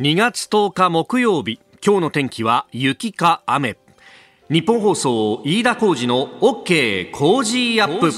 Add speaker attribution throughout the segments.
Speaker 1: 2月10日木曜日今日の天気は雪か雨。ニッポン放送飯田浩司の OK Cozy up。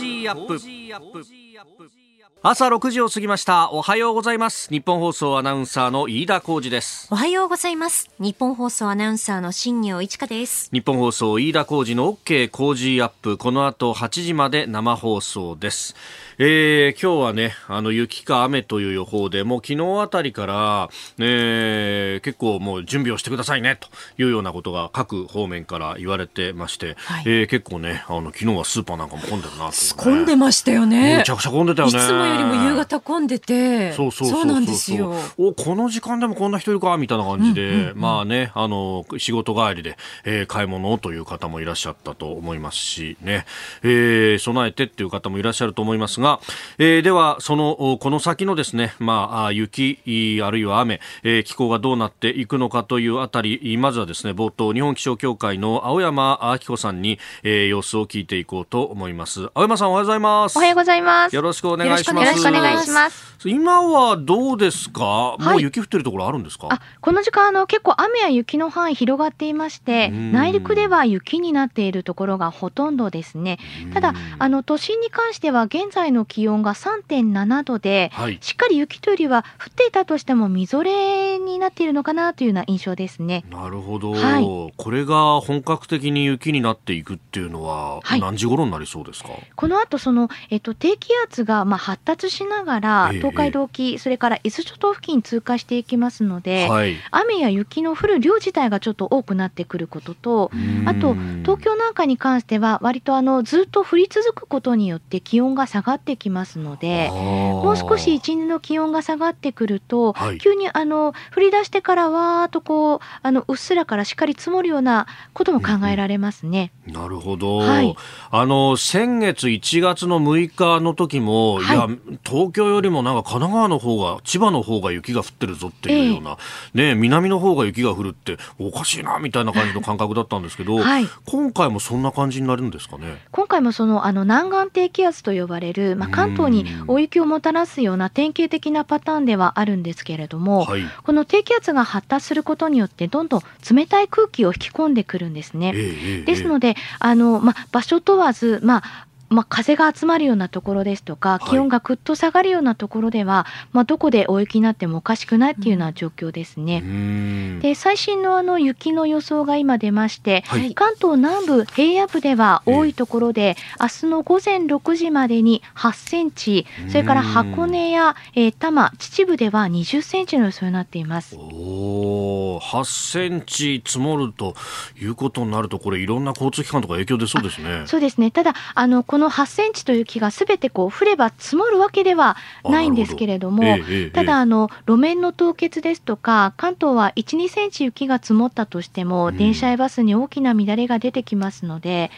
Speaker 1: 朝6時を過ぎました。おはようございます。ニッポン放送アナウンサーの飯田浩司です。
Speaker 2: おはようございます。ニッポン放送アナウンサーの新行市佳です。
Speaker 1: ニッポン放送飯田浩司の OK Cozy up。この後8時まで生放送です。えー、今日はね、あの、雪か雨という予報で、もう昨日あたりから、えー、結構もう準備をしてくださいね、というようなことが各方面から言われてまして、はい、えー、結構ね、あの、昨日はスーパーなんかも混んでるな、ね、
Speaker 2: 混んでましたよね。
Speaker 1: めちゃくちゃ混んでたよね。
Speaker 2: よりも夕方混んでて、そうそうそうなんですよ。
Speaker 1: お、この時間でもこんな人いるか、みたいな感じで、うんうんうん、まあね、あの、仕事帰りで、えー、買い物という方もいらっしゃったと思いますし、ね、えー、備えてっていう方もいらっしゃると思いますが、えー、では、その、この先のですね、まあ、雪、あるいは雨、えー、気候がどうなっていくのかというあたり、まずはですね、冒頭、日本気象協会の青山明子さんに、えー、様子を聞いていこうと思います。青山さん、おはようございます。
Speaker 3: おはようございます。
Speaker 1: よろしくお願いします。
Speaker 3: よろしくお願いします。
Speaker 1: 今はどうですか、はい、もう雪降ってるところあるんですか？
Speaker 3: あこの時間あの結構雨や雪の範囲広がっていまして内陸では雪になっているところがほとんどですね。ただあの都心に関しては現在の気温が3.7度で、はい、しっかり雪というよりは降っていたとしてもみぞれになっているのかなというような印象ですね。
Speaker 1: なるほど、はい、これが本格的に雪になっていくっていうのは何時頃になりそうですか、
Speaker 3: この後その、えっと、低気圧がまあ発達しながら、東海道沖、それから伊豆諸島付近通過していきますので、はい、雨や雪の降る量自体がちょっと多くなってくることと、あと東京なんかに関しては、割とあのずっと降り続くことによって気温が下がってきますので、もう少し一日の気温が下がってくると、はい、急にあの降り出してからわーっとこうあのうっすらからしっかり積もるようなことも考えられますね。
Speaker 1: うん、なるほど、はい、あの先月1月の6日の時も、い、や東京よりもなんか神奈川の方が千葉の方が雪が降ってるぞっていうような、えー、ね南の方が雪が降るっておかしいなみたいな感じの感覚だったんですけど、はい、今回もそんな感じになるんですかね？
Speaker 3: 今回もそのあの南岸低気圧と呼ばれる、まあ、関東に大雪をもたらすような典型的なパターンではあるんですけれども、はい、この低気圧が発達することによってどんどん冷たい空気を引き込んでくるんですね。えー、ですのであの、まあ、場所問わず、まあまあ、風が集まるようなところですとか、気温がぐっと下がるようなところでは、はい、まあ、どこで大雪になってもおかしくないっていうような状況ですね。うん、で最新のあの雪の予想が今出まして、はい、関東南部平野部では多いところで、えー、明日の午前6時までに8センチ、それから箱根や、えー、多摩、秩父では20センチの予想になっています。
Speaker 1: お8センチ積もるということになると、これいろんな交通機関とか影響出そうですね。
Speaker 3: そうですね。ただあのこの8センチという雪がすべてこう降れば積もるわけではないんですけれども、ええ、ただあの路面の凍結ですとか関東は1、2センチ雪が積もったとしても、うん、電車やバスに大きな乱れが出てきますので、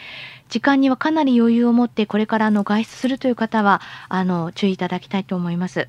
Speaker 3: 時間にはかなり余裕を持ってこれからの外出するという方はあの注意いただきたいと思います。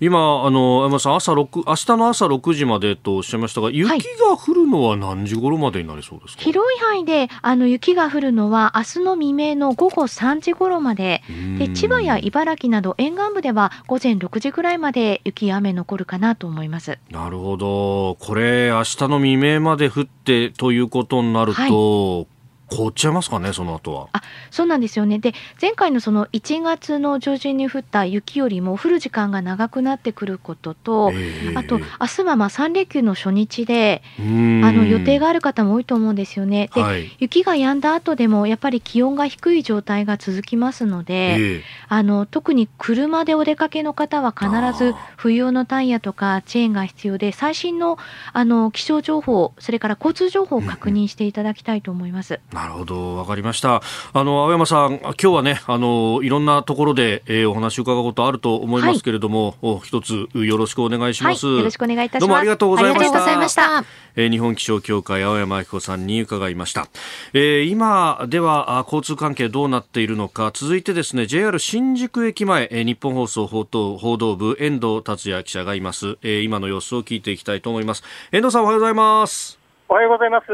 Speaker 1: 今あの山さん朝6明日の朝6時までとおっしゃいましたが雪が降るのは何時頃までになりそうですか、
Speaker 3: はい、広い範囲であの雪が降るのは明日の未明の午後3時頃まで。で千葉や茨城など沿岸部では午前6時ぐらいまで雪や雨残るかなと思います。
Speaker 1: なるほど。これ明日の未明まで降ってということになると、はい凍っちゃいますかね、その後は。
Speaker 3: あそうなんですよね。で、前回のその1月の上旬に降った雪よりも降る時間が長くなってくることと、えー、あと、明日はまあ3連休の初日で、あの予定がある方も多いと思うんですよね。で、はい、雪が止んだ後でも、やっぱり気温が低い状態が続きますので、えー、あの特に車でお出かけの方は必ず冬用のタイヤとかチェーンが必要で、最新のあの気象情報、それから交通情報を確認していただきたいと思います。
Speaker 1: なるほど、わかりました。あの、青山さん、今日はね、あの、いろんなところで、えー、お話を伺うことあると思いますけれども、はい、一つよろしくお願いします、はい、
Speaker 3: よろしくお願いいたします。
Speaker 1: どうもありがとうございました。ありがとうござい
Speaker 3: ました。
Speaker 1: えー、日本気象協会青山明子さんに伺いました。えー、今では交通関係どうなっているのか、続いてですね、JR 新宿駅前、えー、日本放送報道報道部遠藤達也記者がいます、えー。今の様子を聞いていきたいと思います。遠藤さんおはようございます。
Speaker 4: おはようございます。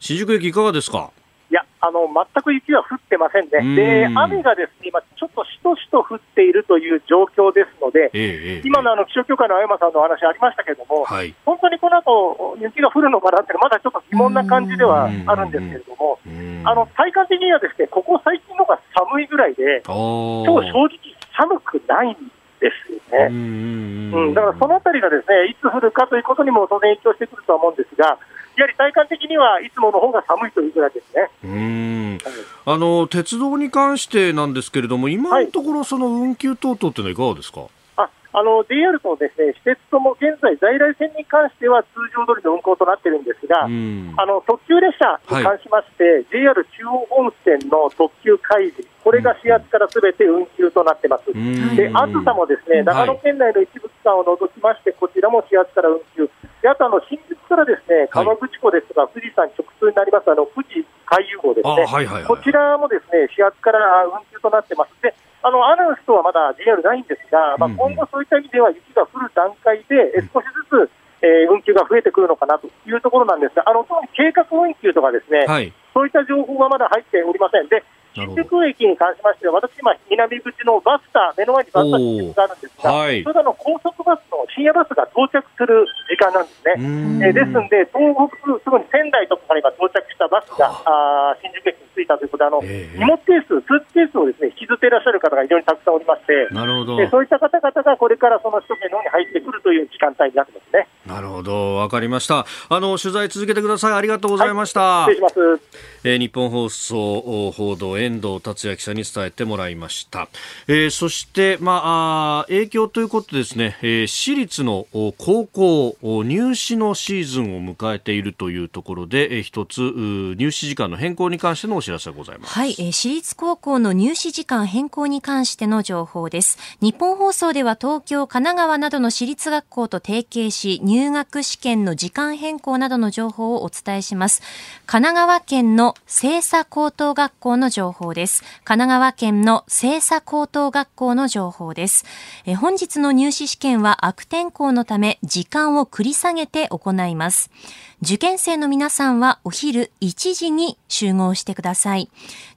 Speaker 1: 新宿駅いかがですか？
Speaker 4: あの全く雪は降ってませんね、で雨がですね今、ちょっとしとしと降っているという状況ですので、えー、今のあの気象協会の青山さんのお話ありましたけれども、はい、本当にこの後雪が降るのかなって、まだちょっと疑問な感じではあるんですけれども、あの体感的にはですねここ最近のが寒いぐらいで、今日正直寒くないんですよね。うん、だからそのあたりがですねいつ降るかということにも当然影響してくるとは思うんですが、やはり体感的にはいつもの方が寒いというぐらいですね。うん
Speaker 1: あの鉄道に関してなんですけれども、今のところ、その運休等々っていうのはいかがですか？
Speaker 4: あの JR とですね私鉄とも現在、在来線に関しては通常通りの運行となっているんですが、あの特急列車に関しまして、はい、JR 中央本線の特急開示、これが始発からすべて運休となっています。で、あずさもですね長野県内の一部区間を除きまして、こちらも始発から運休。であとあの新宿からですね川口湖ですとか、富士山直通になりますあの富士海遊号ですね、はいはいはい、こちらもですね始発から運休となってます。であのある人はまだ JR ないんですが、まあ、今後、そういった意味では雪が降る段階で、少しずつ、えー、運休が増えてくるのかなというところなんですが、あの計画運休とかですね、はい、そういった情報はまだ入っておりません。で新宿駅に関しましては、私、今、南口のバスター、目の前にバスターがあるんですが、はい、それの高速バスの深夜バスが到着する時間なんですね。えー、ですので、東北、すぐに仙台とかから今到着したバスが、あ新宿駅に着いたということで、あの、えー、荷物ケース、スーツケースをですね、引きずっていらっしゃる方が非常にたくさんおりまして、なるほど。そういった方々がこれからその首都圏の方に入ってくるという時間帯になってますね。
Speaker 1: なるほど、わかりました。あの、取材続けてください。ありがとうございました。
Speaker 4: はい、失礼します。
Speaker 1: えー、日本放送報道遠藤達也記者に伝えてもらいました。えー、そして、まあ、影響ということですね、えー、私立の高校入試のシーズンを迎えているというところで、えー、一つ入試時間の変更に関してのお知らせがございます。
Speaker 2: はい、えー、私立高校の入試時間変更に関しての情報です。日本放送では東京、神奈川などの私立学校と提携し、入学試験の時間変更などの情報をお伝えします。神奈川県の清査高等学校の情報です。神奈川県の清査高等学校の情報です。え本日の入試試験は悪天候のため時間を繰り下げて行います。受験生の皆さんはお昼1時に集合してください。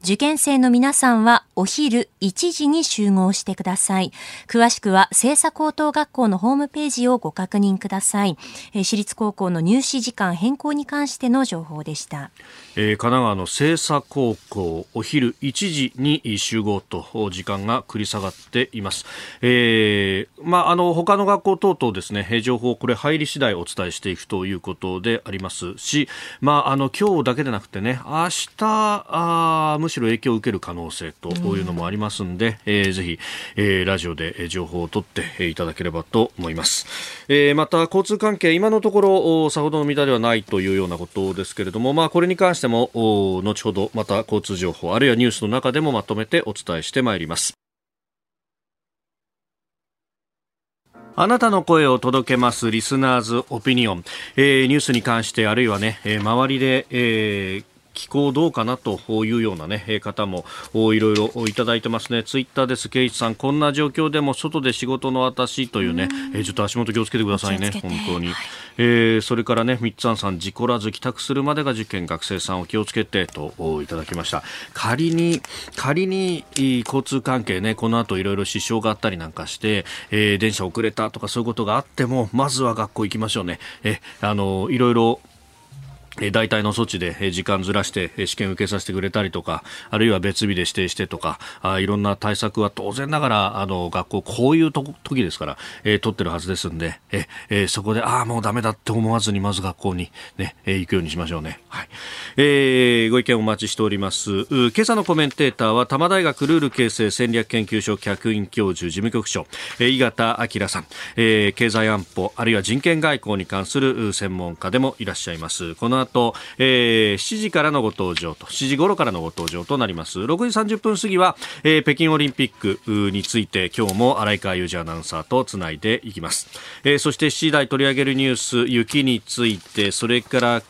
Speaker 2: 受験生の皆さんはお昼1時に集合してください。詳しくは、清査高等学校のホームページをご確認ください。えー、私立高校の入試時間変更に関しての情報でした。
Speaker 1: えー、神奈川の清査高校、お昼1時に集合と時間が繰り下がっています。えー、まあ、あの、他の学校等々ですね、情報、これ入り次第お伝えしていくということでありますし、まあ、あの、今日だけでなくてね、明日、あむしろ影響を受ける可能性というのもありますんで、うん、えー、ぜひ、えー、ラジオで情報を取っていただければと思います。えー、また、交通関係、今のところ、さほどの乱れはないというようなことですけれども、まあ、これに関しても、後ほど、また交通情報、あるいはニュースの中でもまとめてお伝えしてまいります。あなたの声を届けますリスナーズオピニオン、えー、ニュースに関してあるいはね、えー、周りで、えー気候どうかなというような、ね、方もいろいろいただいてますね。ツイッターです。ケイチさん、こんな状況でも外で仕事の私というね、えー、ちょっと足元気をつけてくださいね、本当に。はい、えー、それからね、みっつんさん、事故らず帰宅するまでが受験、学生さんを気をつけてといただきました。仮に、仮に交通関係ね、この後いろいろ支障があったりなんかして、えー、電車遅れたとかそういうことがあっても、まずは学校行きましょうね。え、あの、いろいろ代替の措置で時間ずらして試験受けさせてくれたりとか、あるいは別日で指定してとか、あいろんな対策は当然ながら、あの、学校、こういうと時ですから、えー、取ってるはずですんで、えー、そこで、ああ、もうダメだって思わずに、まず学校にね、えー、行くようにしましょうね。はい。えー、ご意見お待ちしております。今朝のコメンテーターは、多摩大学ルール形成戦略研究所客員教授事務局長、え、井形明さん、えー、経済安保、あるいは人権外交に関する専門家でもいらっしゃいます。この後、えー、7時からのご登場と、7時頃からのご登場となります。6時30分過ぎは、えー、北京オリンピックについて今日も荒井川裕二アナウンサーとつないでいきます。えー、そして7時台取り上げるニュース、雪について、それから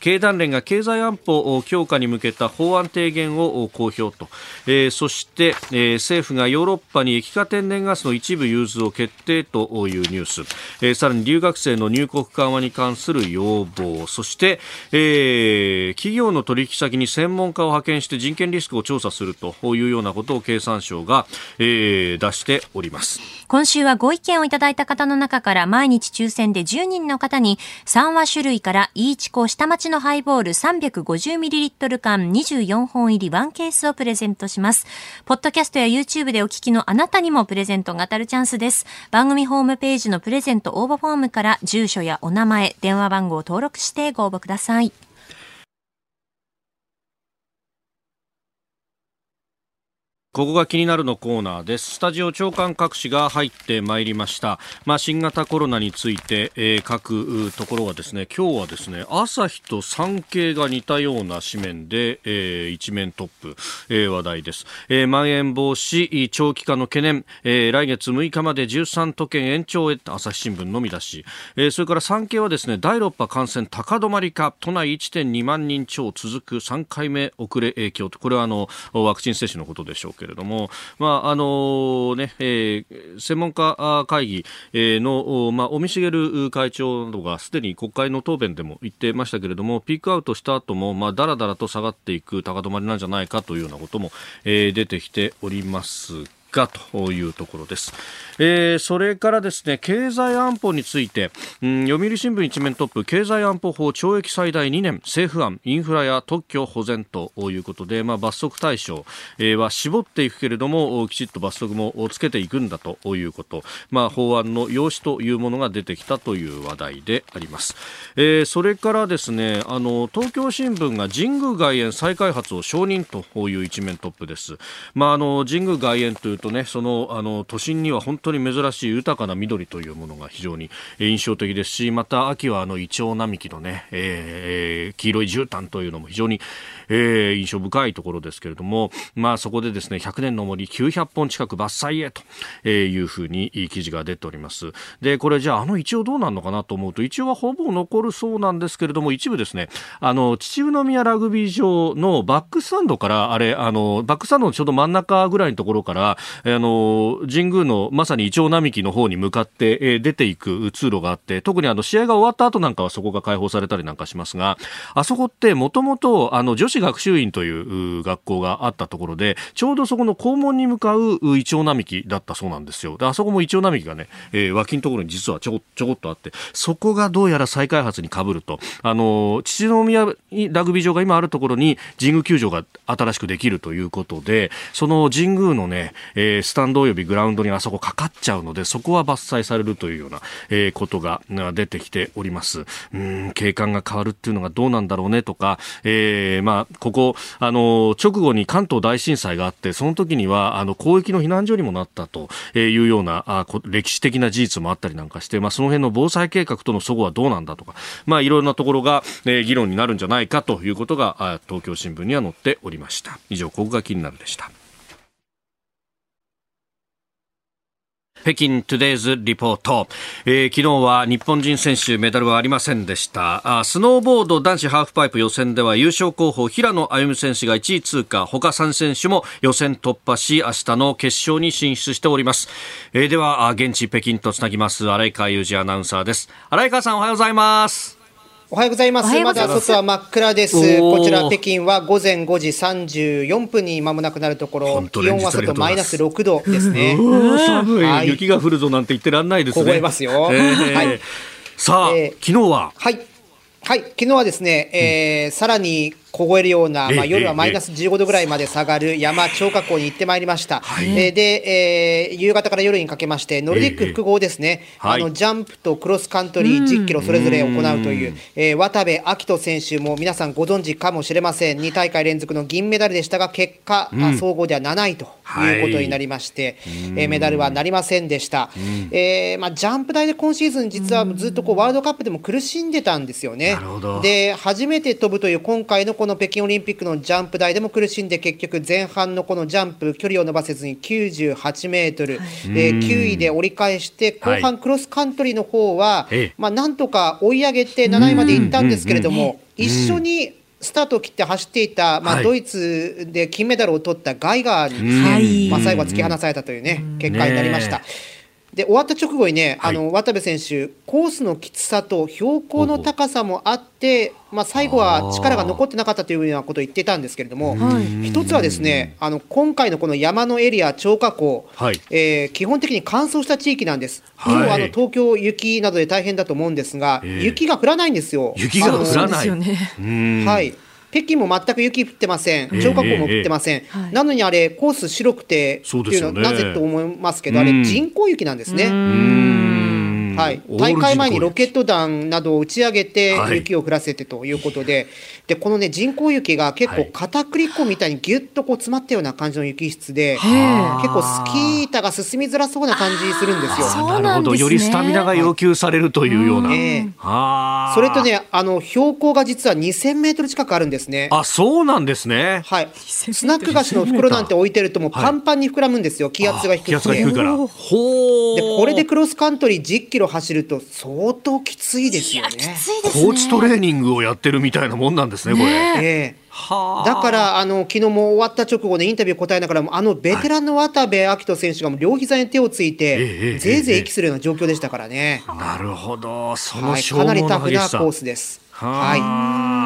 Speaker 1: 経団連が経済安保強化に向けた法案提言を公表と、えー、そして、えー、政府がヨーロッパに液化天然ガスの一部融通を決定というニュース、えー、さらに留学生の入国緩和に関する要望。そして、えー、企業の取引先に専門家を派遣して人権リスクを調査するというようなことを経産省が、えー、出しております。
Speaker 2: 今週はご意見をいただいた方の中から毎日抽選で10人の方に3話種類からイーチコ下町のハイボール 350ml 缶24本入り1ケースをプレゼントします。ポッドキャストや YouTube でお聞きのあなたにもプレゼントが当たるチャンスです。番組ホームページのプレゼント応募フォームから住所やお名前、電話番号を登録してご応募ください。
Speaker 1: ここが気になるのコーナーです。スタジオ長官各紙が入ってまいりました。まあ、新型コロナについて、えー、書くところはですね、今日はですね、朝日と産経が似たような紙面で、えー、一面トップ、えー、話題です。えー、まん延防止長期化の懸念、えー、来月6日まで13都県延長へ朝日新聞のみ出し、えー、それから産経はですね、第6波感染高止まりか、都内1.2万人超続く3回目遅れ影響と、これはあの、ワクチン接種のことでしょうけれども、まああのねえー、専門家会議の、まあ、尾身茂会長などがすでに国会の答弁でも言ってましたけれどもピークアウトした後も、まあ、だらだらと下がっていく高止まりなんじゃないかというようなことも、えー、出てきておりますがというところです。えー、それからですね経済安保について、うん、読売新聞一面トップ経済安保法懲役最大2年政府案インフラや特許保全ということで、まあ、罰則対象、えー、は絞っていくけれどもきちっと罰則もつけていくんだということ、まあ、法案の用紙というものが出てきたという話題であります、えー、それからですねあの東京新聞が神宮外苑再開発を承認という一面トップです、まあ、あの神宮外苑というとねそのあの都心には本当に珍しい豊かな緑というものが非常に印象的ですしまた秋はあのイチョウ並木のね、えー、黄色い絨毯というのも非常に、えー、印象深いところですけれども、まあ、そこでですね100年の森900本近く伐採へというふうに記事が出ております。でこれじゃああのイチョウどうなるのかなと思うとイチョウはほぼ残るそうなんですけれども一部ですねあの秩父宮ラグビー場のバックスタンドからあれあのバックスタンドのちょうど真ん中ぐらいのところからあの神宮のまさにイチョウ並木の方に向かって、え出ていく通路があって特にあの試合が終わった後なんかはそこが開放されたりなんかしますがあそこってもともと女子学習院という学校があったところでちょうどそこの校門に向かうイチョウ並木だったそうなんですよ。であそこもイチョウ並木がね、えー、脇のところに実はちょこちょこっとあってそこがどうやら再開発にかぶると。あの秩父宮ラグビー場が今あるところに神宮球場が新しくできるということでその神宮のね、えー、スタンド及びグラウンドにあそこかかっちゃうのでそこは伐採されるというような、えー、ことが出てきております。うん景観が変わるっていうのがどうなんだろうねとか、えー、まあここあの直後に関東大震災があってその時にはあの広域の避難所にもなったというようなあ歴史的な事実もあったりなんかして、まあ、その辺の防災計画との齟齬はどうなんだとか、まあ、いろんなところが、えー、議論になるんじゃないかということが東京新聞には載っておりました。以上ここが気になるでした。北京トゥデイズリポート、えー、昨日は日本人選手メダルはありませんでした。あスノーボード男子ハーフパイプ予選では優勝候補平野歩夢選手が1位通過。他3選手も予選突破し明日の決勝に進出しております、えー、では現地北京とつなぎます。荒井川裕二アナウンサーです。荒井川さんおはようございます。
Speaker 5: おはようございます。まだ外は真っ暗です。こちら北京は午前5時34分に間もなくなるところ、気温は外マイナス6度ですね。
Speaker 1: 寒い、はい、雪が降るぞなんて言ってらんないですね。
Speaker 5: 凍えますよ。えー、
Speaker 1: はい。さあ、えー、昨日は？
Speaker 5: はい。はい、昨日はですね、えー、うん、さらに凍えるような、まあ、夜はマイナス15度ぐらいまで下がる山張家港に行ってまいりました、はい、えー、で、えー、夕方から夜にかけましてノルディック複合ですね、あのジャンプとクロスカントリー10キロそれぞれ行うという、えー、渡部暁斗選手も皆さんご存知かもしれません。2大会連続の銀メダルでしたが結果、うん、総合では7位ということになりまして、はい、えー、メダルはなりませんでした、えーまあ、ジャンプ台で今シーズン実はずっとこうワールドカップでも苦しんでたんですよね。で初めて飛ぶという今回のこの北京オリンピックのジャンプ台でも苦しんで結局前半のこのジャンプ距離を伸ばせずに98メートル、はい、えー、9位で折り返して後半クロスカントリーの方は、はい、まあなんとか追い上げて7位まで行ったんですけれども、一緒にスタートを切って走っていた、まあ、ドイツで金メダルを取ったガイガーにですね、まあ、最後は突き放されたというね、結果になりました。で終わった直後にね、はい、あの渡部選手、コースのきつさと標高の高さもあって、まあ、最後は力が残ってなかったというようなことを言ってたんですけれども、一つはですねあの今回のこの山のエリア、張家口、はい、えー、基本的に乾燥した地域なんです、はい、あの東京、雪などで大変だと思うんですが、えー、雪が降らないんですよ。
Speaker 1: 雪が降らない、
Speaker 5: はい北京も全く雪降ってません、張家口も降ってません、えー、なのにあれ、コース白くてっていうのは、なぜと思いますけど、あれ、人工雪なんですね。はい、大会前にロケット弾などを打ち上げて雪を降らせてということで、はい、でこの、ね、人工雪が結構片栗粉みたいにぎゅっとこう詰まったような感じの雪質で、結構スキー板が進みづらそうな感じするんですよ。
Speaker 1: なるほど、よりスタミナが要求されるというような。え
Speaker 5: ー、それとねあの標高が実は2000メートル近くあるんですね。
Speaker 1: あそうなんですね。
Speaker 5: はい、スナック菓子の袋なんて置いてるともうパンパンに膨らむんですよ、気圧が低くて。気圧が低いから。ほでこれでクロスカントリー10キロ走ると相当きついですよね。
Speaker 1: コーチトレーニングをやってるみたいなもんなんですね、これ。
Speaker 5: えーだからあの昨日も終わった直後でインタビュー答えながらあのベテランの渡部暁斗選手が両膝に手をついて、ぜいぜい息するような状況でしたからね。
Speaker 1: なるほど、その、
Speaker 5: はい、かなりタフなコースです。
Speaker 1: はい。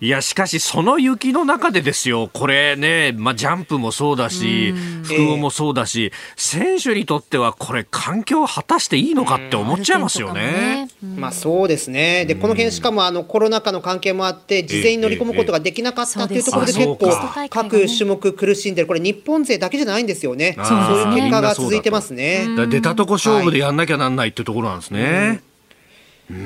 Speaker 1: いや、しかし、その雪の中でですよ、これね、まあ、ジャンプもそうだし、複合もそうだし、選手にとっては、これ、環境を果たしていいのかって思っちゃいますよね。
Speaker 5: まあ、そうですね。で、この辺、しかも、あの、コロナ禍の関係もあって、事前に乗り込むことができなかったっていうところで、結構、各種目苦しんでる、これ、日本勢だけじゃないんですよね。そういう結果が続いてますね。
Speaker 1: 出たとこ勝負でやんなきゃなんないっていうところなんですね。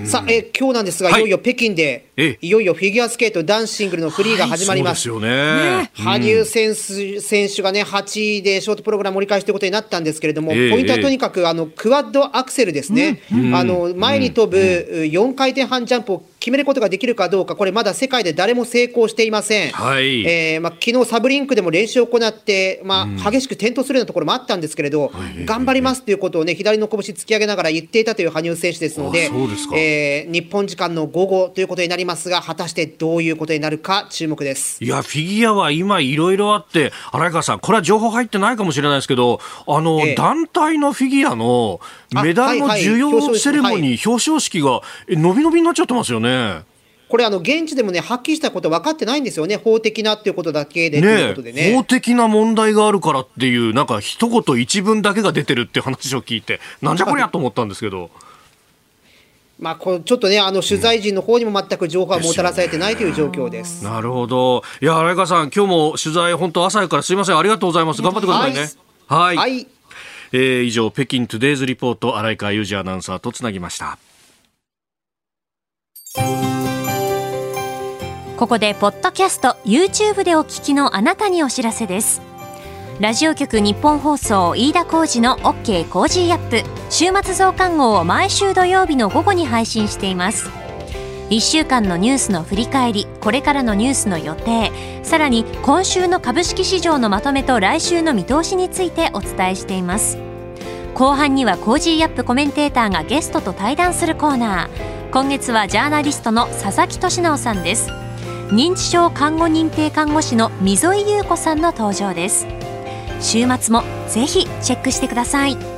Speaker 5: さあ、え今日なんですが、はい、いよいよ北京で、いよいよフィギュアスケート男子シングルのフリーが始まります。
Speaker 1: はい、ね、
Speaker 5: 羽生選手選手がね、8位でショートプログラム折り返しということになったんですけれども、えー、ポイントはとにかく、あの、クワッドアクセルですね。あの、前に飛ぶ4回転半ジャンプを決めることができるかどうか、これまだ世界で誰も成功していません。はい。えー、まあ、昨日サブリンクでも練習を行って、まあ、激しく転倒するようなところもあったんですけれど、頑張りますということをね、左の拳突き上げながら言っていたという羽生選手ですので、えー、日本時間の午後ということになりますが、果たしてどういうことになるか注目です。
Speaker 1: いや、フィギュアは今いろいろあって、荒川さん、これは情報入ってないかもしれないですけど、あの、えー、団体のフィギュアのメダルの授与セレモニー、表彰式が、伸び伸びになっちゃってますよね。
Speaker 5: これあの現地でもねはっきりしたこと分かってないんですよね法的なっていうことだけで、ね、ということでね
Speaker 1: 法的な問題があるからっていうなんか一言一文だけが出てるって話を聞いてなんじゃこりゃと思ったんですけど。
Speaker 5: まあ、こちょっとね、あの取材陣の方にも全く情報はもたらされてないという状況です。
Speaker 1: なるほど。いや、荒川さん、今日も取材、本当朝からすみません、ありがとうございます。頑張ってくださいね。はい。はい、えー、以上、北京トゥデイズリポート、荒川裕二アナウンサーとつなぎました。
Speaker 2: ここでポッドキャスト YouTube でお聞きのあなたにお知らせです。ラジオ局日本放送飯田浩二の OK コージーアップ。週末増刊号を毎週土曜日の午後に配信しています。1週間のニュースの振り返りこれからのニュースの予定。さらに今週の株式市場のまとめと来週の見通しについてお伝えしています。後半には Cozy up コメンテーターがゲストと対談するコーナー。今月はジャーナリストの佐々木俊尚さんです。認知症看護認定看護師の溝井優子さんの登場です。週末もぜひチェックしてください。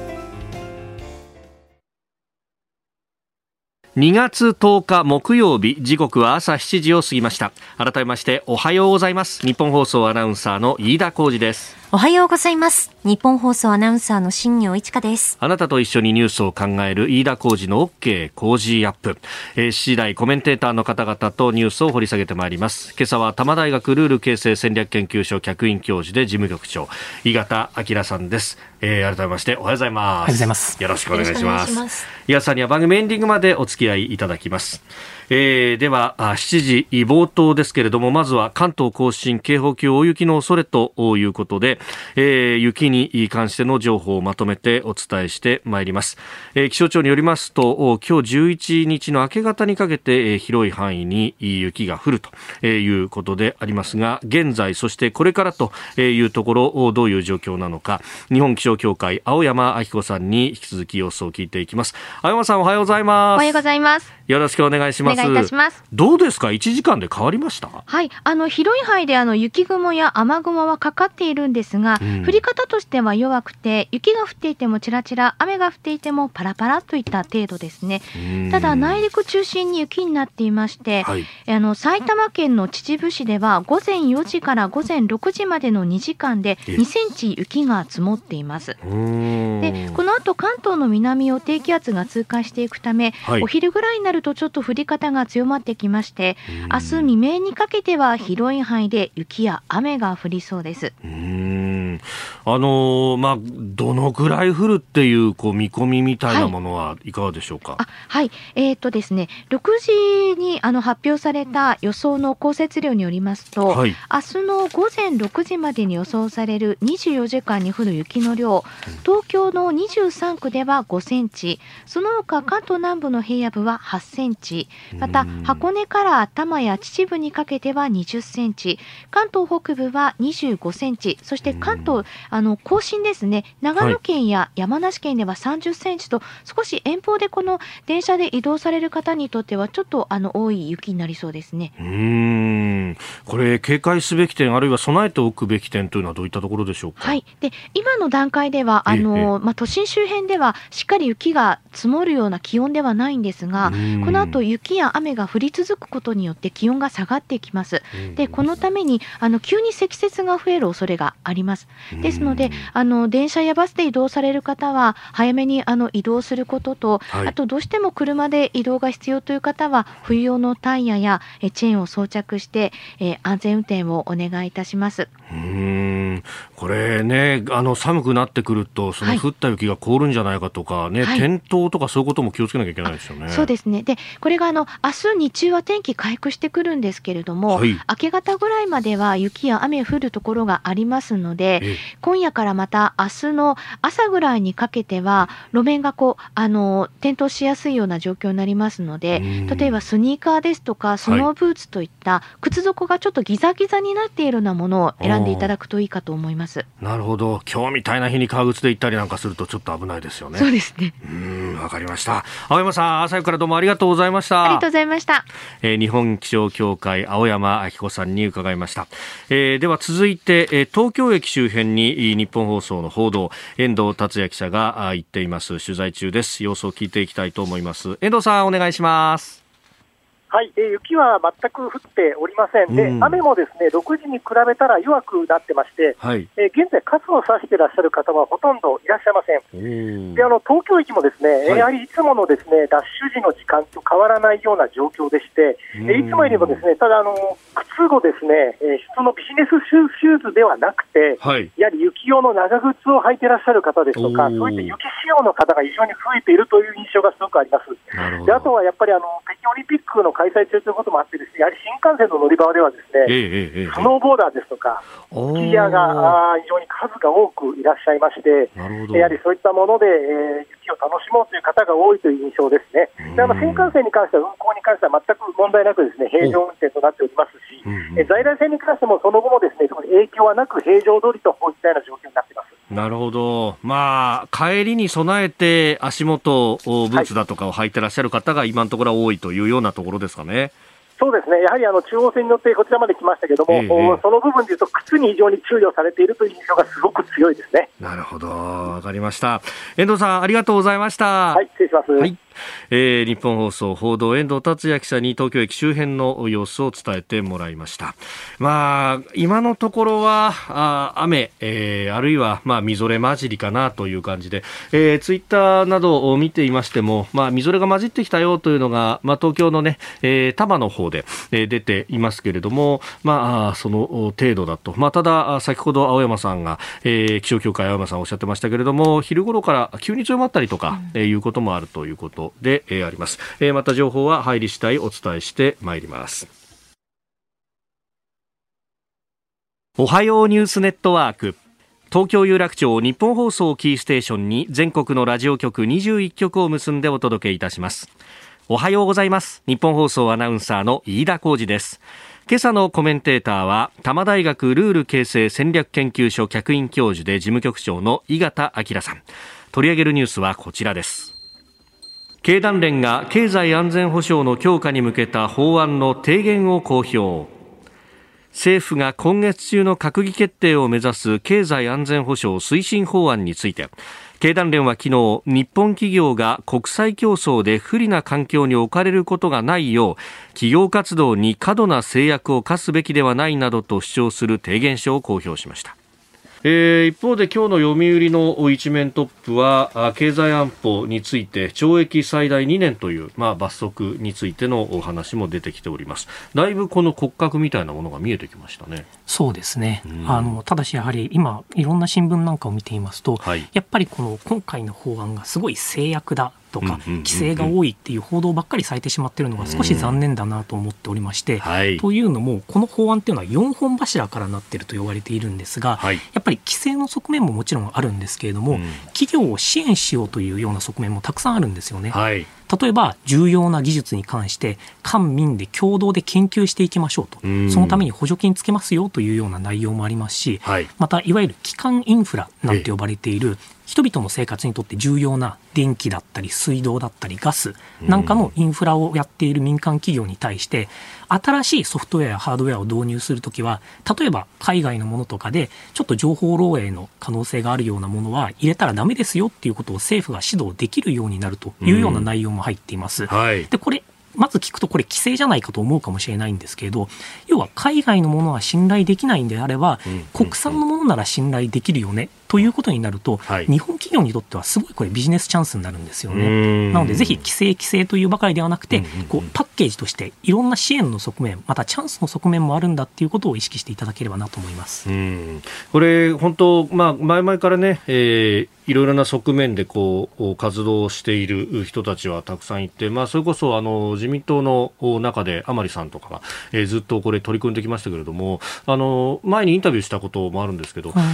Speaker 1: 2月10日木曜日時刻は朝7時を過ぎました。改めましておはようございます。日本放送アナウンサーの飯田浩二です。
Speaker 2: おはようございます。日本放送アナウンサーの新業一華です。
Speaker 1: あなたと一緒にニュースを考える飯田浩二の OK 工事アップ。えー、次第コメンテーターの方々とニュースを掘り下げてまいります。今朝は多摩大学ルール形成戦略研究所客員教授で事務局長、井形明さんです。えー、改めましておはようございます。おはよう
Speaker 6: ございます。
Speaker 1: よろしくお願いします。井形さんには番組エンディングまでお付き合いいただきます。えー、では7時冒頭ですけれどもまずは関東甲信警報級大雪の恐れということで、えー、雪に関しての情報をまとめてお伝えしてまいります、えー、気象庁によりますと今日11日の明け方にかけて、えー、広い範囲に雪が降るということでありますが現在そしてこれからというところどういう状況なのか日本気象協会青山明子さんに引き続き様子を聞いていきます。青山さんおはようございます。
Speaker 3: おはようございます。
Speaker 1: よろしくお願いします。
Speaker 3: 願いいたします。
Speaker 1: どうですか、1時間で変わりました？
Speaker 3: はい、あの広い範囲であの雪雲や雨雲はかかっているんですが、うん、降り方としては弱くて、雪が降っていてもちらちら、雨が降っていてもパラパラといった程度ですね。ただ、内陸中心に雪になっていまして、はい、あの埼玉県の秩父市では、午前4時から午前6時までの2時間で2センチ雪が積もっています。で、この後関東の南を低気圧が通過していくため、はい、お昼ぐらいになるとちょっと降り方が強まってきまして、明日未明にかけては広い範囲で雪や雨が降りそうです。
Speaker 1: うん。あのまあ、どのぐらい降るっていうこう見込みみたいなものはいかがでしょうか？
Speaker 3: はい、はい、えー、っとですね、6時にあの発表された予想の降雪量によりますと、はい、明日の午前6時までに予想される24時間に降る雪の量、東京の23区では5センチ、その他関東南部の平野部は8センチ、また箱根から多摩や秩父にかけては20センチ、関東北部は25センチ、そして関東、あの甲信ですね、長野県や山梨県では30センチと、少し遠方でこの電車で移動される方にとっては、ちょっとあの多い雪になりそうですね。
Speaker 1: うん。これ、警戒すべき点、あるいは備えておくべき点というのは、どういったところでしょうか？
Speaker 3: はい、で今の段階ではあの、まあ、都心周辺ではしっかり雪が積もるような気温ではないんですが、この後雪や雨が降り続くことによって気温が下がってきます。でこのためにあの急に積雪が増える恐れがあります。ですので、あの電車やバスで移動される方は早めにあの移動することと、はい、あとどうしても車で移動が必要という方は冬用のタイヤやえチェーンを装着して、えー、安全運転をお願いいたします。
Speaker 1: うん。これねあの寒くなってくるとその降った雪が凍るんじゃないかとかね、はい、転倒とかそういうことも気をつけなきゃいけないですよね。
Speaker 3: そうですね。でこれがあの明日日中は天気回復してくるんですけれども、はい、明け方ぐらいまでは雪や雨降るところがありますので今夜からまた明日の朝ぐらいにかけては路面がこうあの転倒しやすいような状況になりますので例えばスニーカーですとかスノーブーツといった靴底がちょっとギザギザになっているようなものを選んでいただくといいかと思います。
Speaker 1: なるほど今日みたいな日に革靴で行ったりなんかするとちょっと危ないですよね。
Speaker 3: そうですね。
Speaker 1: うん、わかりました。青山さん、朝からどうもありがとうございました。
Speaker 3: ありがとうございました。
Speaker 1: えー、日本気象協会青山明子さんに伺いました。えー、では続いて、えー、東京駅周辺に日本放送の報道、遠藤達也記者が行っています。取材中です。様子を聞いていきたいと思います。遠藤さん、お願いします。
Speaker 4: はい、えー、雪は全く降っておりません、で、うん、雨もですね6時に比べたら弱くなってまして、はい、えー、現在、傘を差していらっしゃる方はほとんどいらっしゃいません、であの東京駅もですね、はい、やはりいつものですねダッシュ時の時間と変わらないような状況でして、えいつもよりもですねただあの、靴をですね、えー、普通のビジネスシューズではなくて、はい、やはり雪用の長靴を履いていらっしゃる方ですとか、そういった雪仕様の方が非常に増えているという印象がすごくあります。であとはやっぱりあの北京オリンピックの開催中ということもあってです、ね、やはり新幹線の乗り場ではですね、えええ、スノーボーダーですとか、スキーヤーが非常に数が多くいらっしゃいまして、やはりそういったもので、えー、雪を楽しもうという方が多いという印象ですね。であの新幹線に関しては運行に関しては全く問題なくですね平常運転となっておりますし、え在来線に関してもその後もですね特に影響はなく平常通りといったような状況になっています。
Speaker 1: なるほど、まあ、帰りに備えて足元、ブーツだとかを履いてらっしゃる方が今のところは多いというようなところですかね。
Speaker 4: そうですね、やはりあの中央線によってこちらまで来ましたけども、えー、その部分でいうと、靴に非常に注意をされているという印象がすごく強いですね。
Speaker 1: なるほど、わかりました。遠藤さん、ありがとうございました。
Speaker 4: はい、失礼します。はい
Speaker 1: えー、日本放送報道遠藤達也記者に東京駅周辺の様子を伝えてもらいました。まあ、今のところは、あ雨、えー、あるいは、まあ、みぞれ混じりかなという感じで、えー、ツイッターなどを見ていましても、まあ、みぞれが混じってきたよというのが、まあ、東京のね、えー、多摩の方で、えー、出ていますけれども、まあ、その程度だと。まあ、ただ、先ほど青山さんが、えー、気象協会青山さんおっしゃってましたけれども、昼頃から急に強まったりとか、うん、えー、いうこともあるということことで、えー、あります、えー、また情報は入り次第お伝えしてまいります。おはようニュースネットワーク。東京有楽町日本放送キーステーションに全国のラジオ局21局を結んでお届けいたします。おはようございます。日本放送アナウンサーの飯田浩二です。今朝のコメンテーターは多摩大学ルール形成戦略研究所客員教授で事務局長の井形明さん。取り上げるニュースはこちらです。経団連が経済安全保障の強化に向けた法案の提言を公表。政府が今月中の閣議決定を目指す経済安全保障推進法案について経団連は昨日日本企業が国際競争で不利な環境に置かれることがないよう企業活動に過度な制約を課すべきではないなどと主張する提言書を公表しました。えー、一方で今日の読売の一面トップは経済安保について懲役最大2年という、まあ、罰則についてのお話も出てきております。だいぶこの骨格みたいなものが見えてきましたね。
Speaker 6: そうですね、うん、あのただしやはり今いろんな新聞なんかを見ていますと、はい、やっぱりこの今回の法案がすごい制約だとか、規制が多いっていう報道ばっかりされてしまっているのが少し残念だなと思っておりまして、というのも、この法案っていうのは4本柱からなっていると言われているんですが、やっぱり規制の側面ももちろんあるんですけれども、企業を支援しようというような側面もたくさんあるんですよね。はい。例えば重要な技術に関して官民で共同で研究していきましょうと。そのために補助金つけますよというような内容もありますし、はい、またいわゆる基幹インフラなんて呼ばれている人々の生活にとって重要な電気だったり水道だったりガスなんかのインフラをやっている民間企業に対して新しいソフトウェアやハードウェアを導入するときは例えば海外のものとかでちょっと情報漏洩の可能性があるようなものは入れたらダメですよっていうことを政府が指導できるようになるというような内容も入っています。はい、でこれまず聞くとこれ規制じゃないかと思うかもしれないんですけれど要は海外のものは信頼できないんであれば、国産のものなら信頼できるよねということになると、はい、日本企業にとってはすごいこれビジネスチャンスになるんですよね。なのでぜひ規制規制というばかりではなくて、こうパッケージとしていろんな支援の側面またチャンスの側面もあるんだっていうことを意識していただければなと思います。
Speaker 1: これ本当まあ前々からね、えー、いろいろな側面でこう活動している人たちはたくさんいて、まあ、それこそあの自民党の中で甘利さんとかが、えー、ずっとこれ取り組んできましたけれどもあの前にインタビューしたこともあるんですけど、はい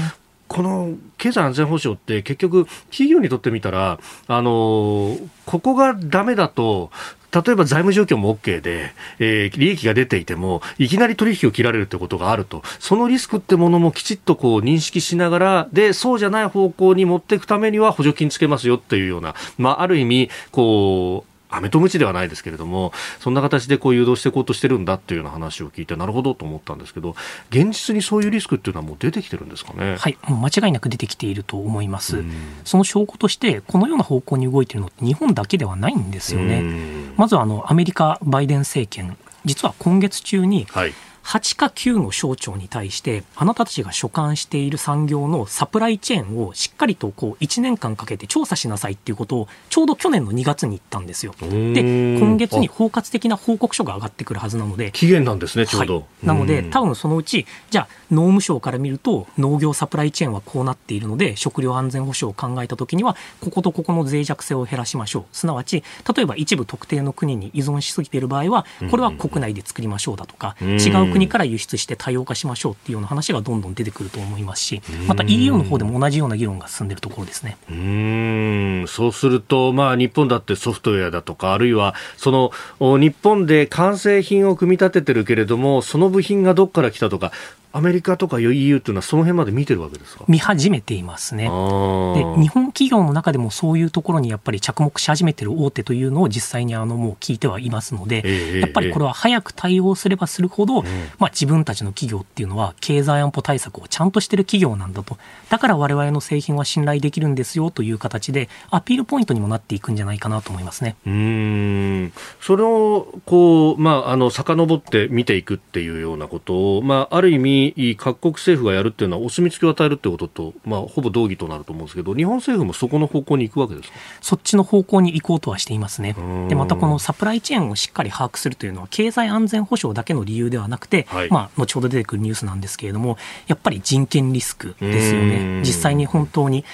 Speaker 1: この経済安全保障って結局企業にとってみたら、あのここがダメだと、例えば財務状況も OK で、えー、利益が出ていても、いきなり取引を切られるってことがあると、そのリスクってものもきちっとこう認識しながら、で、そうじゃない方向に持っていくためには補助金つけますよっていうような、まあ、ある意味、こう、飴とムチではないですけれども、そんな形でこう誘導していこうとしてるんだっていうような話を聞いて、なるほどと思ったんですけど、現実にそういうリスクっていうのはもう出てきてるんですかね？
Speaker 6: はい、もう間違いなく出てきていると思います。その証拠として、このような方向に動いているのって日本だけではないんですよね。まずあのアメリカバイデン政権、実は今月中に、はい8か9の省庁に対して、あなたたちが所管している産業のサプライチェーンをしっかりとこう1年間かけて調査しなさいっていうことを、ちょうど去年の2月に言ったんですよ。で、今月に包括的な報告書が上がってくるはずなので。
Speaker 1: 期限なんですね、ちょうど。はい、
Speaker 6: なので、多分そのうち、じゃあ、農務省から見ると、農業サプライチェーンはこうなっているので、食料安全保障を考えたときには、こことここの脆弱性を減らしましょう。すなわち、例えば一部特定の国に依存しすぎている場合は、これは国内で作りましょうだとか、違う国から輸出して多様化しましょうっていうような話がどんどん出てくると思いますし、また EU の方でも同じような議論が進んでいるところですね。
Speaker 1: うんそうすると、まあ、日本だってソフトウェアだとか、あるいはその日本で完成品を組み立ててるけれども、その部品がどっから来たとか、アメリカとか EU というのはその辺まで見てるわけですか？
Speaker 6: 見始めていますね。で日本企業の中でもそういうところにやっぱり着目し始めてる大手というのを実際にあのもう聞いてはいますので、えー、やっぱりこれは早く対応すればするほど、えー、まあ、自分たちの企業っていうのは経済安保対策をちゃんとしてる企業なんだと。だから我々の製品は信頼できるんですよという形でアピールポイントにもなっていくんじゃないかなと思いますね。
Speaker 1: うん。それをこう、まあ、あの遡って見ていくっていうようなことを、まあ、ある意味各国政府がやるっていうのはお墨付きを与えるってことと、まあ、ほぼ同義となると思うんですけど日本政府もそこの方向に行くわけですか？
Speaker 6: そっちの方向に行こうとはしていますね。でまたこのサプライチェーンをしっかり把握するというのは経済安全保障だけの理由ではなくて、はい、まあ、後ほど出てくるニュースなんですけれどもやっぱり人権リスクですよね。実際に本当に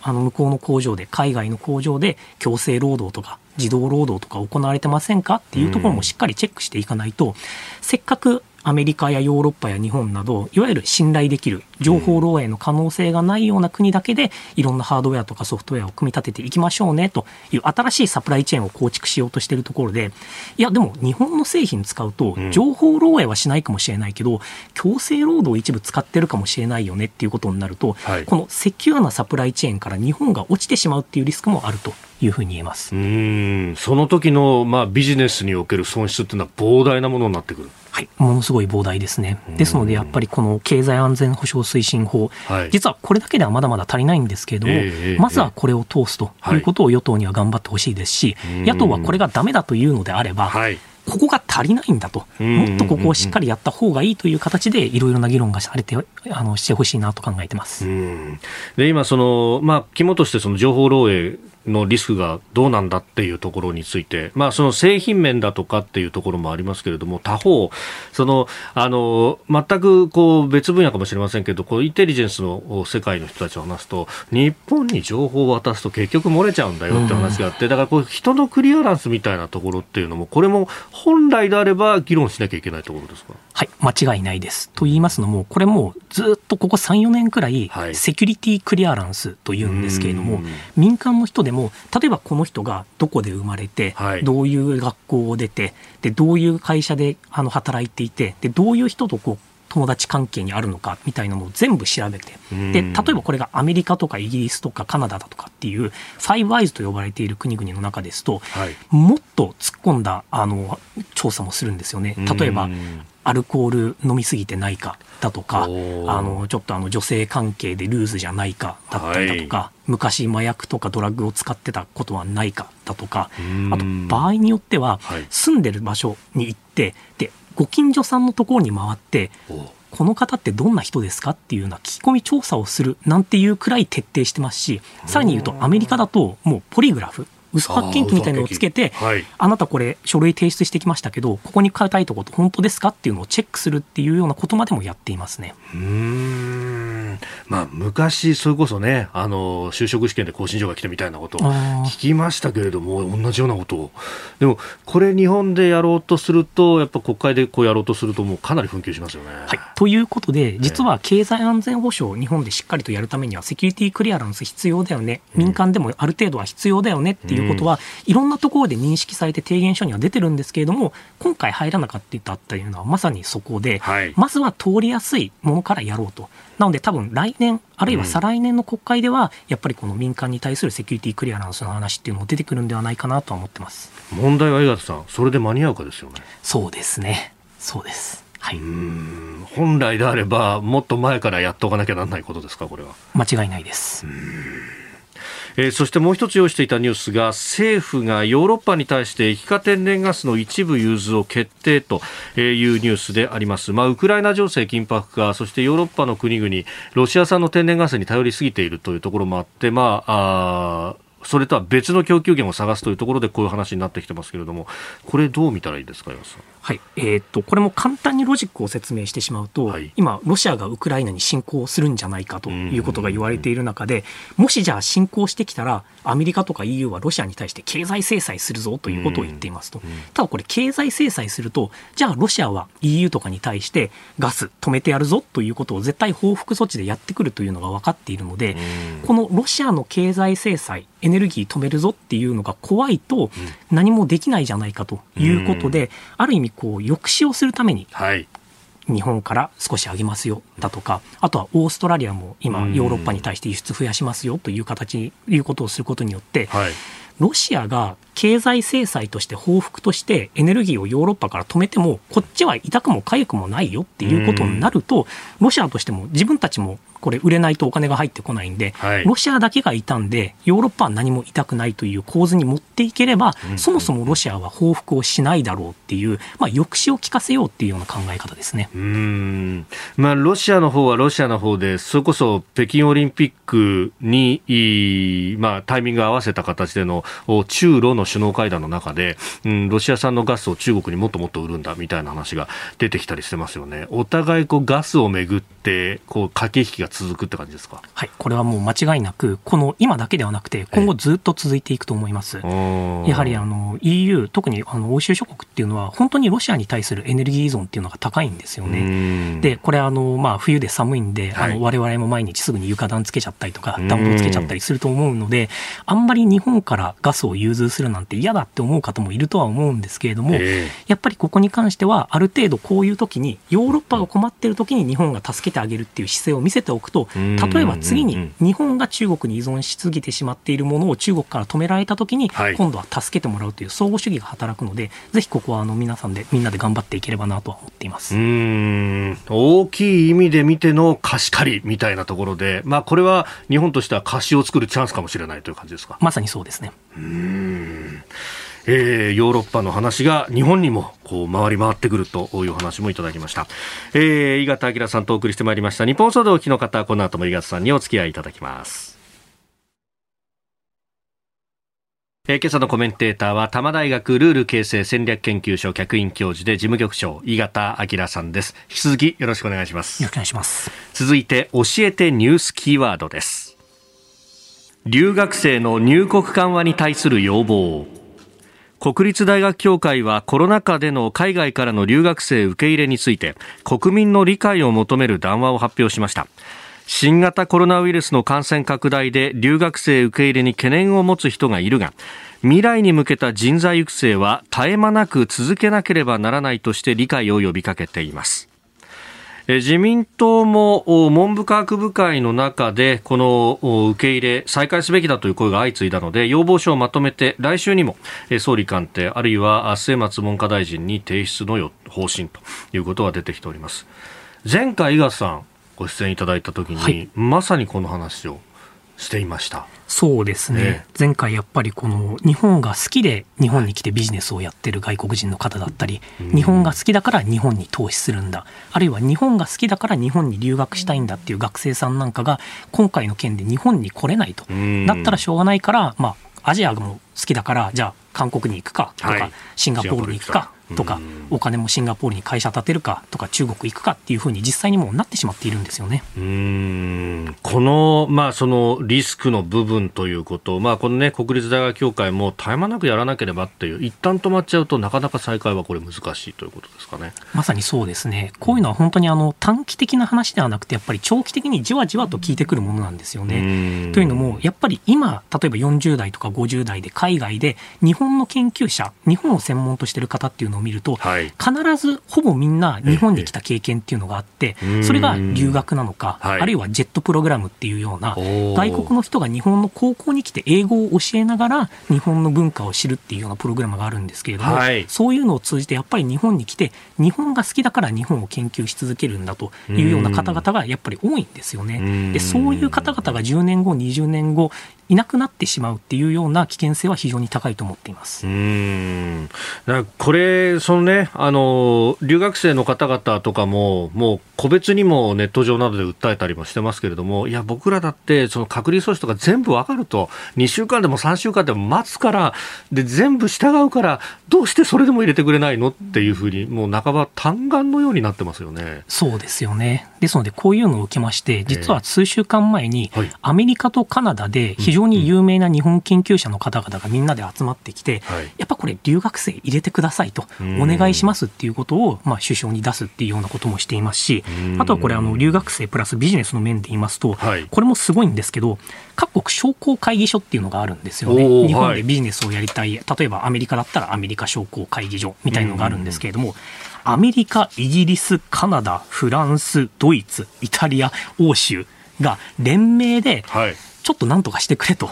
Speaker 6: あの向こうの工場で海外の工場で強制労働とか児童労働とか行われてませんかっていうところもしっかりチェックしていかないと、せっかくアメリカやヨーロッパや日本などいわゆる信頼できる情報漏洩の可能性がないような国だけでいろんなハードウェアとかソフトウェアを組み立てていきましょうねという新しいサプライチェーンを構築しようとしているところでいやでも日本の製品使うと情報漏洩はしないかもしれないけど強制労働を一部使ってるかもしれないよねっていうことになると、はい、このセキュアなサプライチェーンから日本が落ちてしまうっていうリスクもあるというふうに言えます。
Speaker 1: うん。その時のまあビジネスにおける損失っていうのは膨大なものになってくる。
Speaker 6: はい、ものすごい膨大ですね。ですので、やっぱりこの経済安全保障推進法、はい、実はこれだけではまだまだ足りないんですけれども、えー、まずはこれを通すということを与党には頑張ってほしいですし、はい、野党はこれがだめだというのであれば、はい。ここが足りないんだと、もっとここをしっかりやった方がいいという形で、いろいろな議論がされてあのしてほしいなと考えてます。
Speaker 1: で今その、まあ、肝としてその情報漏洩のリスクがどうなんだっていうところについて、まあ、その製品面だとかっていうところもありますけれども、他方、そのあの全くこう別分野かもしれませんけど、こうインテリジェンスの世界の人たちを話すと、日本に情報を渡すと結局漏れちゃうんだよって話があって、だからこう人のクリアランスみたいなところっていうのも、これも本来であれば議論しなきゃいけないところですか？
Speaker 6: はい、間違いないです。と言いますのも、これもずっとここ3、4年くらい、セキュリティクリアランスというんですけれども、民間の人でも例えばこの人がどこで生まれて、はい、どういう学校を出てでどういう会社であの働いていてでどういう人とこう友達関係にあるのかみたいなのを全部調べてで例えばこれがアメリカとかイギリスとかカナダだとかっていうファイブアイズと呼ばれている国々の中ですと、はい、もっと突っ込んだあの調査もするんですよね。例えばアルコール飲みすぎてないかだとかあのちょっとあの女性関係でルーズじゃないかだったりだとか、はい、昔麻薬とかドラッグを使ってたことはないかだとかあと場合によっては、住んでる場所に行ってでご近所さんのところに回ってこの方ってどんな人ですかっていうような聞き込み調査をするなんていうくらい徹底してますしさらに言うとアメリカだともうポリグラフ嘘発見器みたいなのをつけて、はい、あなたこれ書類提出してきましたけどここに書いたいとこと本当ですかっていうのをチェックするっていうようなことまでもやっていますね。
Speaker 1: うんまあ、昔、それこそねあの就職試験で更新状が来てみたいなことを聞きましたけれども同じようなことを。でもこれ日本でやろうとするとやっぱ国会でこうやろうとするともうかなり紛糾しますよね。
Speaker 6: はい、ということで実は経済安全保障日本でしっかりとやるためにはセキュリティクリアランス必要だよね。民間でもある程度は必要だよねっていうことは、いろんなところで認識されて提言書には出てるんですけれども、今回入らなかったっていうのはまさにそこで、はい、まずは通りやすいものからやろうと。なので多分来年、あるいは再来年の国会では、やっぱりこの民間に対するセキュリティクリアランスの話っていうのも出てくるんではないかなとは思ってます。
Speaker 1: 問題は井形さん、それで間に合うかですよね。
Speaker 6: そうですね。そうです。はい、
Speaker 1: 本来であれば、もっと前からやっておかなきゃならないことですか、これは。
Speaker 6: 間違いないです。
Speaker 1: えー、そしてもう一つ用意していたニュースが政府がヨーロッパに対して液化天然ガスの一部融通を決定というニュースであります、まあ、ウクライナ情勢緊迫化そしてヨーロッパの国々ロシア産の天然ガスに頼りすぎているというところもあって、まあ、あそれとは別の供給源を探すというところでこういう話になってきてますけれどもこれどう見たらいいですか岩さん？
Speaker 6: はい。えーと、これも簡単にロジックを説明してしまうと、はい、今、ロシアがウクライナに侵攻するんじゃないかということが言われている中で、もしじゃあ侵攻してきたら、アメリカとか EU はロシアに対して経済制裁するぞということを言っていますと、ただこれ、経済制裁すると、じゃあロシアは EU とかに対してガス止めてやるぞということを絶対報復措置でやってくるというのが分かっているので、このロシアの経済制裁、エネルギー止めるぞっていうのが怖いと、何もできないじゃないかということで、ある意味こう抑止をするために、はい、日本から少し上げますよだとか、あとはオーストラリアも今、ヨーロッパに対して輸出増やしますよという形、いうことをすることによって、はい、ロシアが経済制裁として報復としてエネルギーをヨーロッパから止めても、こっちは痛くも痒くもないよっていうことになると、ロシアとしても自分たちもこれ売れないとお金が入ってこないんで、はい、ロシアだけが傷んで、ヨーロッパは何も痛くないという構図に持っていければ、そもそもロシアは報復をしないだろうっていう、まあ、抑止を効かせようっていうような考え方ですね。
Speaker 1: うんまあ、ロシアの方はロシアの方で、それこそ北京オリンピックに、まあ、タイミングを合わせた形での中ロの首脳会談の中で、うん、ロシア産のガスを中国にもっともっと売るんだみたいな話が出てきたりしてますよね。お互いこうガスをめぐってこう駆け引きが続くって感じですか、
Speaker 6: はい、これはもう間違いなくこの今だけではなくて今後ずっと続いていくと思います。やはりあの EU 特にあの欧州諸国っていうのは本当にロシアに対するエネルギー依存っていうのが高いんですよね。でこれあの、まあ、冬で寒いんで、はい、あの我々も毎日すぐに床暖つけちゃったりとか暖房つけちゃったりすると思うのであんまり日本からガスを融通するなんて嫌だって思う方もいるとは思うんですけれども、やっぱりここに関してはある程度こういう時にヨーロッパが困っている時に日本が助けてあげるっていう姿勢を見せておくと例えば次に日本が中国に依存しすぎてしまっているものを中国から止められた時に、今度は助けてもらうという相互主義が働くのでぜひここはあの皆さんでみんなで頑張っていければなとは思っています。
Speaker 1: うん。大きい意味で見ての貸し借りみたいなところで、まあ、これは日本としては貸しを作るチャンスかもしれないという感じですか？
Speaker 6: まさにそうですね。
Speaker 1: うんえー、ヨーロッパの話が日本にもこう回り回ってくるという話もいただきました。えー、井形明さんとお送りしてまいりました。日本総動機の方、この後も井形さんにお付き合いいただきます。えー、今朝のコメンテーターは多摩大学ルール形成戦略研究所客員教授で事務局長井形明さんです引き続きよろしくお願いします
Speaker 6: よろしくお願いします
Speaker 1: 続いて教えてニュースキーワードです留学生の入国緩和に対する要望国立大学協会はコロナ禍での海外からの留学生受け入れについて国民の理解を求める談話を発表しました。新型コロナウイルスの感染拡大で留学生受け入れに懸念を持つ人がいるが未来に向けた人材育成は絶え間なく続けなければならないとして理解を呼びかけています。自民党も文部科学部会の中でこの受け入れ再開すべきだという声が相次いだので要望書をまとめて来週にも総理官邸あるいは末松文科大臣に提出の方針ということが出てきております。前回井川さんご出演いただいた時に、はい、まさにこの話をしていました
Speaker 6: そうですね、ね、前回やっぱりこの日本が好きで日本に来てビジネスをやってる外国人の方だったり、日本が好きだから日本に投資するんだ。あるいは日本が好きだから日本に留学したいんだっていう学生さんなんかが今回の件で日本に来れないと、だったらしょうがないから、まあ、アジアも好きだからじゃあ韓国に行くかとか、はい、シンガポールに行くかとか、お金もシンガポールに会社建てるかとか、中国行くかっていうふうに実際にもなってしまっているんですよね。
Speaker 1: うん。この,、まあそのリスクの部分ということ、まあ、この、ね、国立大学協会も絶え間なくやらなければっていう、一旦止まっちゃうとなかなか再開はこれ難しいということですかね。
Speaker 6: まさにそうですね、こういうのは本当にあの短期的な話ではなくて、やっぱり長期的にじわじわと効いてくるものなんですよね。というのも、やっぱり今、例えば40代とか50代で海外で日本の研究者、日本を専門としている方っていうのを見ると、はい、必ずほぼみんな日本に来た経験っていうのがあって、それが留学なのか、あるいはジェットプログラムっていうような、外国の人が日本の高校に来て英語を教えながら日本の文化を知るっていうようなプログラムがあるんですけれども、はい、そういうのを通じてやっぱり日本に来て、日本が好きだから日本を研究し続けるんだというような方々がやっぱり多いんですよね。でそういう方々が10年後、20年後、いなくなってしまうっていうような危険性は非常に高いと思っていますうん
Speaker 1: これ、そのね、あの留学生の方々とかも、もう個別にもネット上などで訴えたりもしてますけれども、いや、僕らだってその隔離措置とか全部わかると、2週間でも3週間でも待つから、で全部従うから、どうしてそれでも入れてくれないのっていうふうに、もう半ば嘆願のようになってますよね。
Speaker 6: そうですよね。ですので、こういうのを受けまして、実は数週間前に、アメリカとカナダで非常に有名な日本研究者の方々がみんなで集まってきて、やっぱこれ、留学生入れてくださいと、お願いしますっていうことを、まあ、首相に出すっていうようなこともしていますし、あとはこれ、あの留学生プラスビジネスの面で言いますと、これもすごいんですけど、各国商工会議所っていうのがあるんですよね。日本でビジネスをやりたい、例えばアメリカだったらアメリカ商工会議所みたいのがあるんですけれども、アメリカ、イギリス、カナダ、フランス、ドイツ、イタリア、欧州が連名で、ちょっとなんとかしてくれと。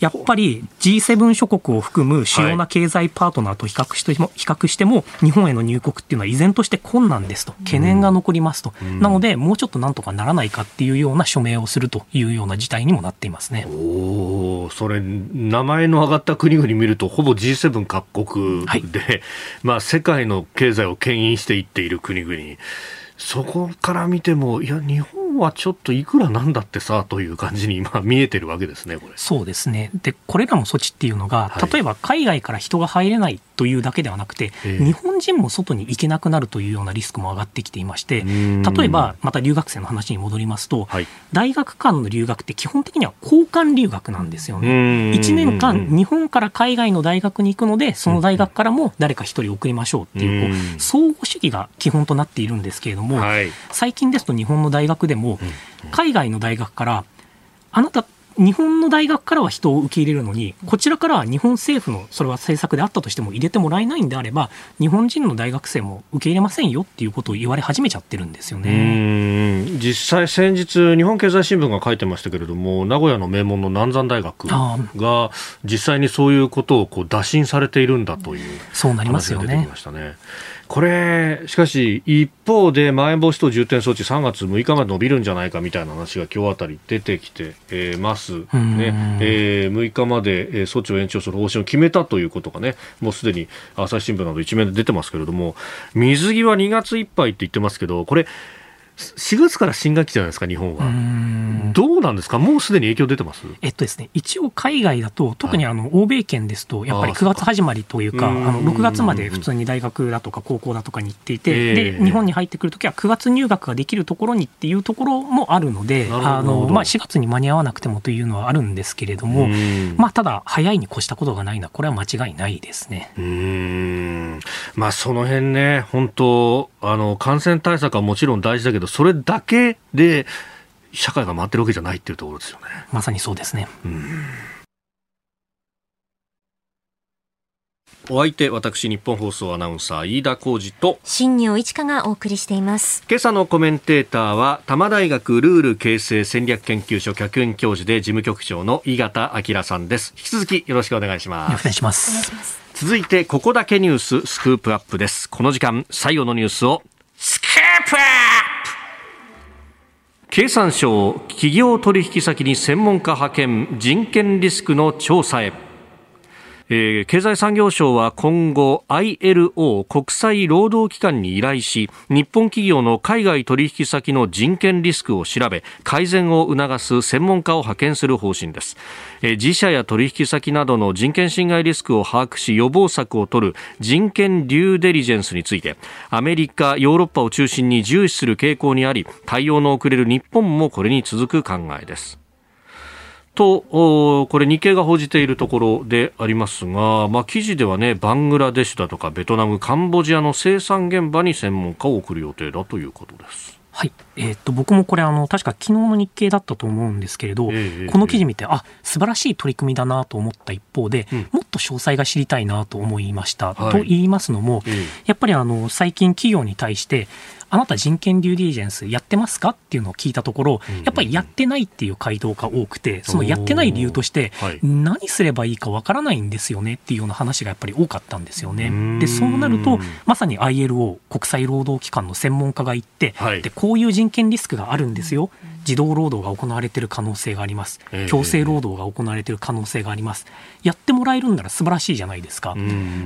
Speaker 6: やっぱり G7 諸国を含む主要な経済パートナーと比較しても、比較しても日本への入国っていうのは依然として困難ですと、懸念が残りますと、なので、もうちょっとなんとかならないかっていうような署名をするというような事態にもなっていますね。
Speaker 1: おそれ、名前の挙がった国々見ると、ほぼ G7 各国で、はい、まあ、世界の経済を牽引していっている国々。そこから見ても、いや、日本本はちょっといくらなんだってさという感じに今見えてるわけですね、これ。
Speaker 6: そうですね。で、これらの措置っていうのが、例えば海外から人が入れないというだけではなくて、日本人も外に行けなくなるというようなリスクも上がってきていまして、例えば、また留学生の話に戻りますと、はい、大学間の留学って基本的には交換留学なんですよね。1年間、日本から海外の大学に行くので、その大学からも誰か1人送りましょうっていう、こう相互主義が基本となっているんですけれども、はい、最近ですと日本の大学でも、海外の大学から、あなた日本の大学からは人を受け入れるのに、こちらからは日本政府のそれは政策であったとしても入れてもらえないんであれば、日本人の大学生も受け入れませんよっていうことを言われ始めちゃってるんですよね。
Speaker 1: 実際、先日、日本経済新聞が書いてましたけれども、名古屋の名門の南山大学が実際にそういうことをこう打診されているんだという
Speaker 6: そうなりますよね。
Speaker 1: これ、しかし、一方で、まん延防止等重点措置、3月6日まで伸びるんじゃないかみたいな話が今日あたり出てきて、えー、ます、ね。えー、6日まで、え措置を延長する方針を決めたということがね、もうすでに朝日新聞など一面で出てますけれども、水際2月いっぱいって言ってますけど、これ、4月から新学期じゃないですか、日本は。どうなんですか、もうすでに影響出てます？
Speaker 6: えっとですね、一応、海外だと、特にあの欧米圏ですと、やっぱり9月始まりというか、あの6月まで普通に大学だとか高校だとかに行っていて、で日本に入ってくるときは9月入学ができるところにっていうところもあるので、あのまあ、4月に間に合わなくてもというのはあるんですけれども、まあ、ただ、早いに越したことがないのは、これは間違いないですね。
Speaker 1: うん。まあ、その辺ね、本当あの、感染対策はもちろん大事だけど、それだけで社会が回ってるわけじゃないっていうところですよね。
Speaker 6: まさにそうですね。うん。
Speaker 1: お相手私日本放送アナウンサー飯田浩二と
Speaker 2: 新業一華がお送りしています。
Speaker 1: 今朝のコメンテーターは多摩大学ルール形成戦略研究所客員教授で事務局長の井形明さんです。引き続きよろしくお願いします。
Speaker 6: お願いします
Speaker 1: 続いてここだけニューススクープアップです。この時間最後のニュースをスクープアップ!経産省企業取引先に専門家派遣人権リスクの調査へ。えー、経済産業省は今後 ILO 国際労働機関に依頼し日本企業の海外取引先の人権リスクを調べ改善を促す専門家を派遣する方針です、えー、自社や取引先などの人権侵害リスクを把握し予防策を取る人権デューデリジェンスについてアメリカヨーロッパを中心に重視する傾向にあり対応の遅れる日本もこれに続く考えです。と、これ日経が報じているところでありますが、まあ、記事ではね、バングラデシュだとかベトナム、カンボジアの生産現場に専門家を送る予定だということです。
Speaker 6: はい、えー、っと僕もこれあの確か昨日の日経だったと思うんですけれど、えー、この記事見てあ素晴らしい取り組みだなと思った一方で、うん、もっと詳細が知りたいなと思いました。はい、と言いますのも、えー、やっぱりあの最近企業に対してあなた人権デューディリジェンスやってますか？っていうのを聞いたところ、やっぱりやってないっていう回答が多くて、そのやってない理由として、何すればいいかわからないんですよねっていうような話がやっぱり多かったんですよね。で、そうなると、まさに ILO、国際労働機関の専門家が言って、で、こういう人権リスクがあるんですよ。児童労働が行われている可能性があります、強制労働が行われている可能性があります、やってもらえるんなら素晴らしいじゃないですか、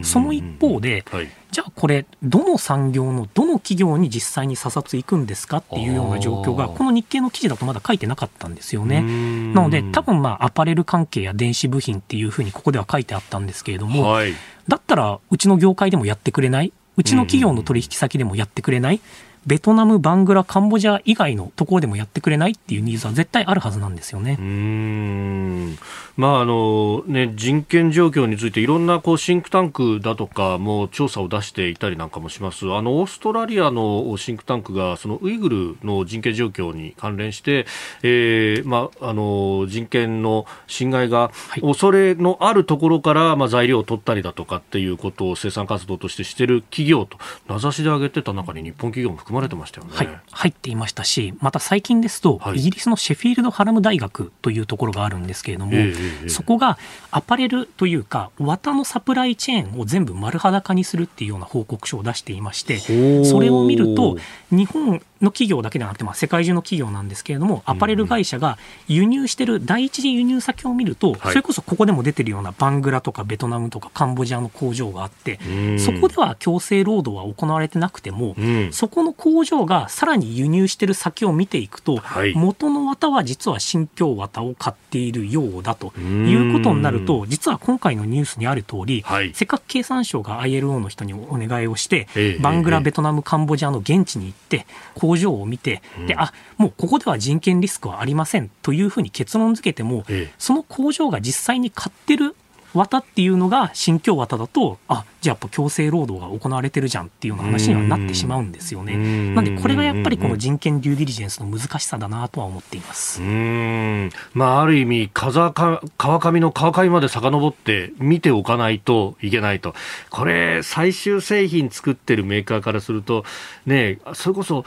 Speaker 6: その一方で、はい、じゃあこれ、どの産業のどの企業に実際に査察行くんですかっていうような状況が、この日経の記事だとまだ書いてなかったんですよね。なので、多分まあアパレル関係や電子部品っていうふうにここでは書いてあったんですけれども、はい、だったらうちの業界でもやってくれない？うちの企業の取引先でもやってくれない、ベトナム、バングラ、カンボジア以外のところでもやってくれないっていうニーズは絶対あるはずなんですよね。
Speaker 1: うん。まああのね、人権状況についていろんなこうシンクタンクだとかも調査を出していたりなんかもします。あのオーストラリアのシンクタンクがそのウイグルの人権状況に関連して、えーまあ、あの人権の侵害が恐れのあるところから、まあ、材料を取ったりだとかっていうことを生産活動としてしている企業と名指しで挙げてた中に日本企業も含まれてましたよね、
Speaker 6: はい、入っていましたしまた最近ですと、はい、イギリスのシェフィールド・ハラム大学というところがあるんですけれども、えーそこがアパレルというか綿のサプライチェーンを全部丸裸にするっていうような報告書を出していましてそれを見ると日本の企業だけではなくて、まあ、世界中の企業なんですけれども、アパレル会社が輸入してる第一次輸入先を見ると、それこそここでも出てるようなバングラとかベトナムとかカンボジアの工場があって、そこでは強制労働は行われてなくても、そこの工場がさらに輸入してる先を見ていくと、元の綿は実は新疆綿を買っているようだということになると、実は今回のニュースにある通り、せっかく経産省が ILO の人にお願いをして、バングラ、ベトナム、カンボジアの現地に行って、工場を見て、であもうここでは人権リスクはありませんというふうに結論付けても、その工場が実際に買ってる綿っていうのが新疆綿だとあじゃあやっぱ強制労働が行われてるじゃんっていうような話にはなってしまうんですよね。なんでこれがやっぱりこの人権デューディリジェンスの難しさだなとは思っています。
Speaker 1: うん。まあある意味川上の川上まで遡って見ておかないといけないと。これ最終製品作ってるメーカーからするとねそれこそ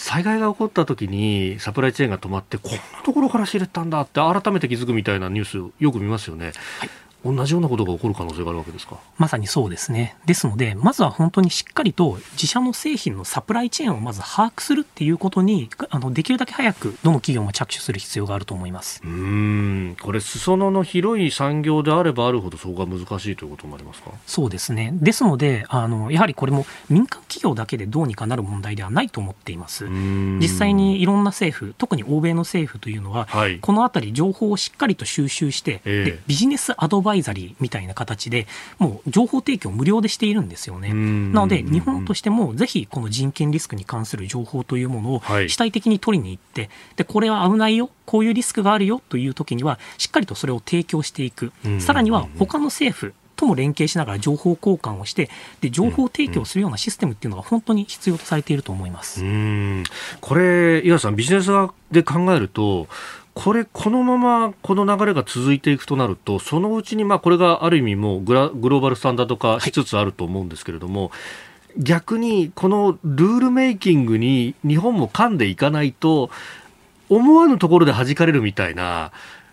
Speaker 1: 災害が起こった時にサプライチェーンが止まってこんなところから仕入れたんだって改めて気づくみたいなニュースよく見ますよね。はい同じようなことが起こる可能性があるわけですか？
Speaker 6: まさにそうですね。ですので、まずは本当にしっかりと自社の製品のサプライチェーンをまず把握するっていうことに、あのできるだけ早くどの企業も着手する必要があると思います。
Speaker 1: うん。これ、裾野の広い産業であればあるほど、そこが難しいということになりますか？
Speaker 6: そうですね。ですのであの、やはりこれも民間企業だけでどうにかなる問題ではないと思っています。実際にいろんな政府、特に欧米の政府というのは、はい、このあたり、情報をしっかりと収集して、えー、でビジネスアドバイザリーみたいな形で、もう情報提供無料でしているんですよね。なので、日本としてもぜひこの人権リスクに関する情報というものを主体的に取りに行って、でこれは危ないよ、こういうリスクがあるよという時には、しっかりとそれを提供していく、さらには他の政府、とも連携しながら情報交換をしてで情報提供するようなシステムっていうのが本当に必要とされていると思います。
Speaker 1: これ岩さんビジネス側で考えるとこれ、このままこの流れが続いていくとなると、そのうちにまあこれがある意味もうグラグローバルスタンダード化しつつあると思うんですけれども、はい、逆にこのルールメイキングに日本も噛んでいかないと、思わぬところで弾かれるみたいな、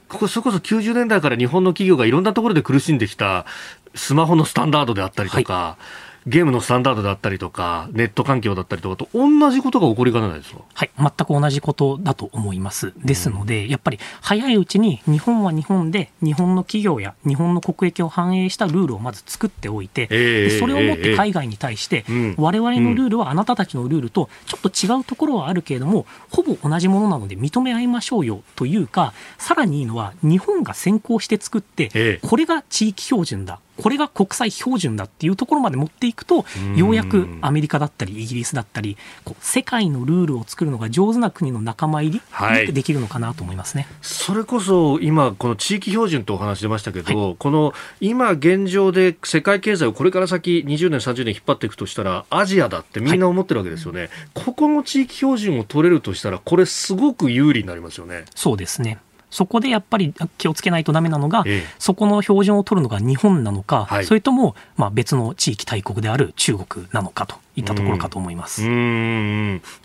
Speaker 1: ここそれこそ90年代から日本の企業がいろんなところで苦しんできたスマホのスタンダードであったりとか、はいゲームのスタンダードだったりとか、ネット環境だったりとかと同じことが起こりかねないですか？
Speaker 6: はい、全く同じことだと思います。ですので、うん、やっぱり早いうちに日本は日本で日本の企業や日本の国益を反映したルールをまず作っておいて、えー、それをもって海外に対して、えー、我々のルールはあなたたちのルールとちょっと違うところはあるけれども、ほぼ同じものなので認め合いましょうよというか、さらにいいのは日本が先行して作って、えー、これが地域標準だ。これが国際標準だっていうところまで持っていくとようやくアメリカだったりイギリスだったりこう世界のルールを作るのが上手な国の仲間入りできるのかなと思いますね、はい、
Speaker 1: それこそ今この地域標準とお話出ましたけど、はい、この今現状で世界経済をこれから先20年30年引っ張っていくとしたらアジアだってみんな思ってるわけですよね、はい、ここの地域標準を取れるとしたらこれすごく有利になりますよね。
Speaker 6: そうですねそこでやっぱり気をつけないとだめなのが、ええ、そこの標準を取るのが日本なのか、はい、それともまあ別の地域大国である中国なのかといったところかと思います。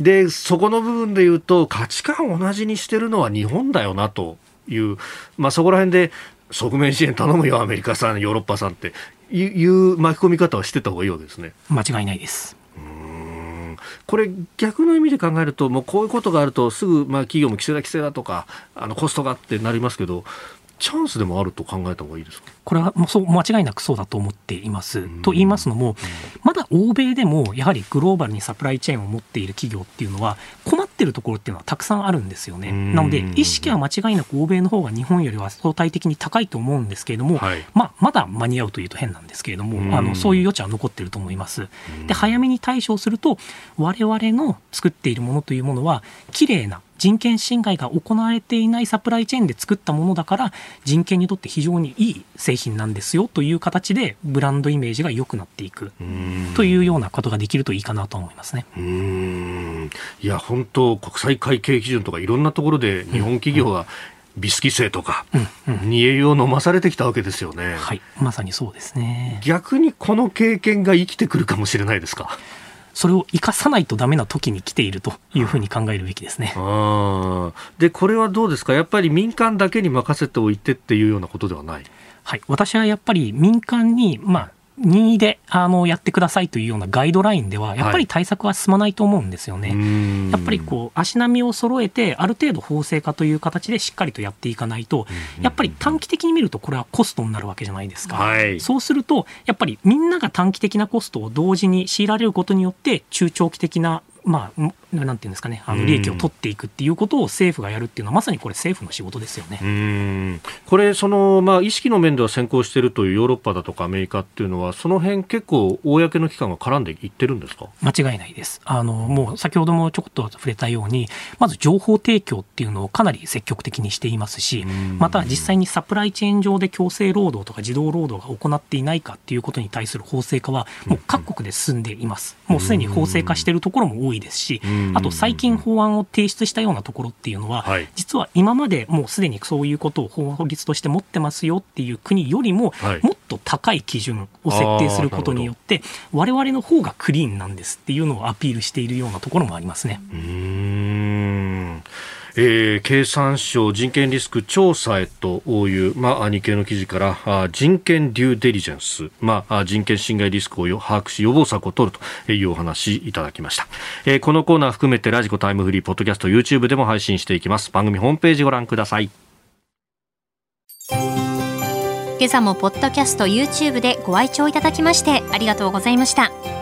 Speaker 1: で、そこの部分で言うと、価値観を同じにしてるのは日本だよなという、まあ、そこら辺で側面支援頼むよ、アメリカさん、ヨーロッパさんっていう巻き込み方はしてた方がいいわけですね。
Speaker 6: 間違いないです。
Speaker 1: これ逆の意味で考えるともうこういうことがあるとすぐまあ企業も規制だ規制だとかあのコストがってなりますけどチャンスでもあると考えた方がいいですか？
Speaker 6: これはもうそう間違いなくそうだと思っています。と言いますのも、まだ欧米でもやはりグローバルにサプライチェーンを持っている企業っていうのは困ってるところっていうのはたくさんあるんですよね。なので意識は間違いなく欧米の方が日本よりは相対的に高いと思うんですけれども、はい、まあ、まだ間に合うというと変なんですけれども、あのそういう余地は残っていると思います。で早めに対処すると我々の作っているものというものは綺麗な人権侵害が行われていないサプライチェーンで作ったものだから人権にとって非常にいい製品なんですよという形でブランドイメージが良くなっていくというようなことができるといいかなと思いますね。
Speaker 1: いや本当国際会計基準とかいろんなところで日本企業は、ビスキ性とか、煮え湯を飲まされてきたわけですよね。
Speaker 6: はい、まさにそうですね。
Speaker 1: 逆にこの経験が生きてくるかもしれないですか？
Speaker 6: それを生かさないとダメな時に来ているというふうに考えるべきですね。
Speaker 1: で、これはどうですか？やっぱり民間だけに任せておいてっていうようなことではない？
Speaker 6: はい。私はやっぱり民間に、まあ、任意であのやってくださいというようなガイドラインでは、やっぱり対策は進まないと思うんですよね。はい、やっぱりこう足並みを揃えて、ある程度法制化という形でしっかりとやっていかないと、やっぱり短期的に見ると、これはコストになるわけじゃないですか。はい、そうすると、やっぱりみんなが短期的なコストを同時に強いられることによって、中長期的なまあ、なんていうんですかね、あの利益を取っていくっていうことを政府がやるっていうのは、まさにこれ、政府の仕事ですよね。
Speaker 1: うん。これ、そのまあ、意識の面では先行しているというヨーロッパだとかアメリカっていうのは、その辺結構、公の機関が絡んでいってるんですか？
Speaker 6: 間違いないです。あのもう先ほどもちょこっと触れたように、まず情報提供っていうのをかなり積極的にしていますし、また実際にサプライチェーン上で強制労働とか児童労働が行っていないかっていうことに対する法制化は、もう各国で進んでいます。もうすでに法制化しているところも多いですし、あと最近法案を提出したようなところっていうのは、はい、実は今までもうすでにそういうことを法律として持ってますよっていう国よりも、もっと高い基準を設定することによって、われわれの方がクリーンなんですっていうのをアピールしているようなところもありますね。
Speaker 1: うんえー、経産省人権リスク調査へという、まあ、日経の記事からあ人権デューデリジェンス、まあ、人権侵害リスクを把握し予防策を取るというお話いただきました、えー、このコーナー含めてラジコタイムフリーポッドキャスト YouTube でも配信していきます。番組ホームページご覧ください。
Speaker 2: 今朝もポッドキャスト YouTube でご愛聴いただきましてありがとうございました。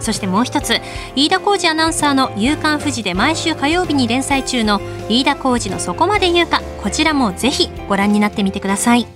Speaker 2: そしてもう一つ飯田浩二アナウンサーの「夕刊富士」で毎週火曜日に連載中の飯田浩二の「そこまで言うか」こちらもぜひご覧になってみてください。